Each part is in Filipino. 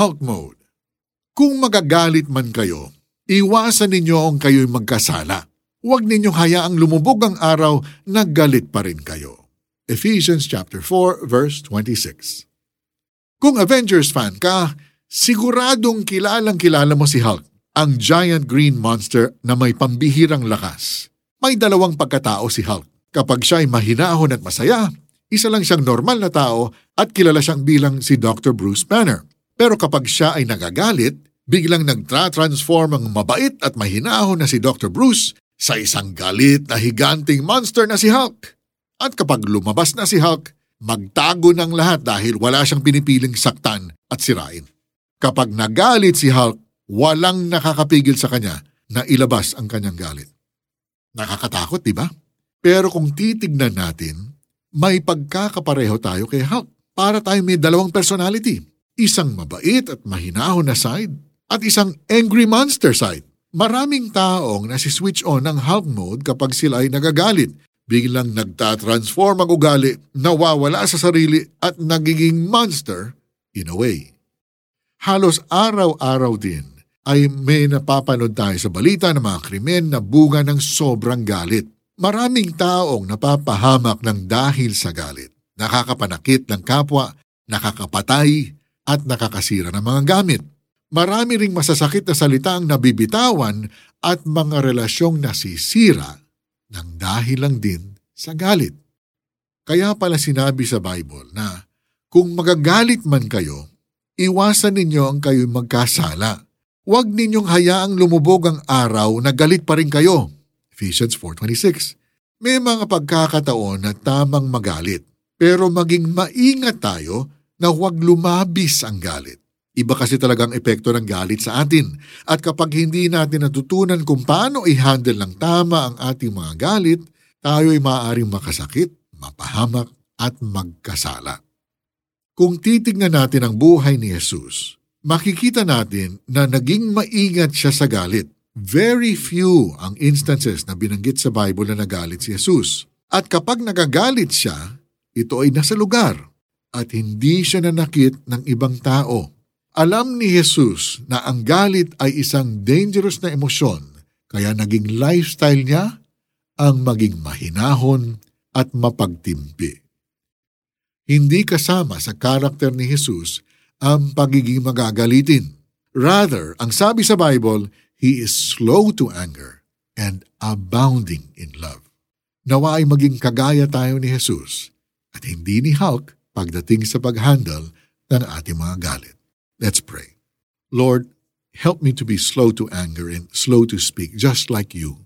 Hulk mode. Kung magagalit man kayo, iwasan ninyo ang kayo'y magkasala. Huwag ninyong hayaang lumubog ang araw na galit pa rin kayo. Ephesians chapter 4 verse 26. Kung Avengers fan ka, siguradong kilalang kilala mo si Hulk, ang giant green monster na may pambihirang lakas. May dalawang pagkatao si Hulk. Kapag siya ay mahinahon at masaya, isa lang siyang normal na tao at kilala siyang bilang si Dr. Bruce Banner. Pero kapag siya ay nagagalit, biglang nagtra-transform ang mabait at mahinahon na si Dr. Bruce sa isang galit na higanting monster na si Hulk. At kapag lumabas na si Hulk, magtago ng lahat dahil wala siyang pinipiling saktan at sirain. Kapag nagalit si Hulk, walang nakakapigil sa kanya na ilabas ang kanyang galit. Nakakatakot, di ba? Pero kung titignan natin, may pagkakapareho tayo kay Hulk. Para tayo may dalawang personality. Isang mabait at mahinahon na side at isang angry monster side. Maraming taong nasi-switch on ng Hulk mode kapag sila ay nagagalit. Biglang nagtatransform ang ugali, nawawala sa sarili at nagiging monster in a way. Halos araw-araw din ay may napapanood tayo sa balita ng mga krimen na bunga ng sobrang galit. Maraming taong napapahamak ng dahil sa galit. Nakakapanakit ng kapwa, nakakapatay, at nakakasira ng mga gamit. Marami ring masasakit na salita ang nabibitawan at mga relasyong nasisira ng dahil lang din sa galit. Kaya pala sinabi sa Bible na kung magagalit man kayo, iwasan ninyo ang kayo'y magkasala. Huwag ninyong hayaang lumubog ang araw na galit pa rin kayo. Ephesians 4.26 May mga pagkakataon na tamang magalit, pero maging maingat tayo na huwag lumabis ang galit. Iba kasi talagang epekto ng galit sa atin. At kapag hindi natin natutunan kung paano i-handle ng tama ang ating mga galit, tayo ay maaaring makasakit, mapahamak at magkasala. Kung titignan natin ang buhay ni Jesus, makikita natin na naging maingat siya sa galit. Very few ang instances na binanggit sa Bible na nagalit si Jesus. At kapag nagagalit siya, ito ay nasa lugar at hindi siya nanakit ng ibang tao. Alam ni Jesus na ang galit ay isang dangerous na emosyon, kaya naging lifestyle niya ang maging mahinahon at mapagtimpi. Hindi kasama sa karakter ni Jesus ang pagiging magagalitin. Rather, ang sabi sa Bible, He is slow to anger and abounding in love. Nawa ay maging kagaya tayo ni Jesus at hindi ni Hulk pagdating sa pag-handle ng ating mga galit. Let's pray. Lord, help me to be slow to anger and slow to speak just like you.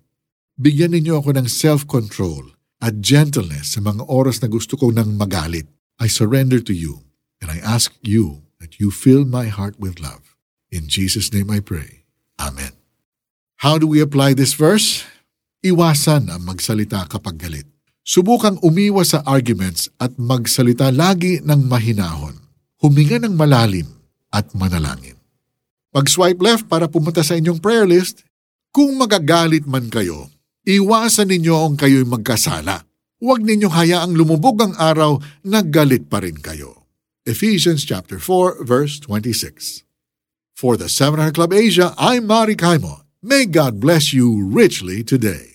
Bigyan ninyo ako ng self-control at gentleness sa mga oras na gusto ko nang magalit. I surrender to you and I ask you that you fill my heart with love. In Jesus' name I pray. Amen. How do we apply this verse? Iwasan ang magsalita kapag galit. Subukang umiwas sa arguments at magsalita lagi ng mahinahon. Huminga ng malalim at manalangin. Pag-swipe left para pumunta sa inyong prayer list, kung magagalit man kayo, iwasan ninyo ang kayo'y magkasala. Huwag ninyong hayaang lumubog ang araw na galit pa rin kayo. Ephesians chapter 4 verse 26. For the 700 Club Asia, I'm Mari Kaimo. May God bless you richly today.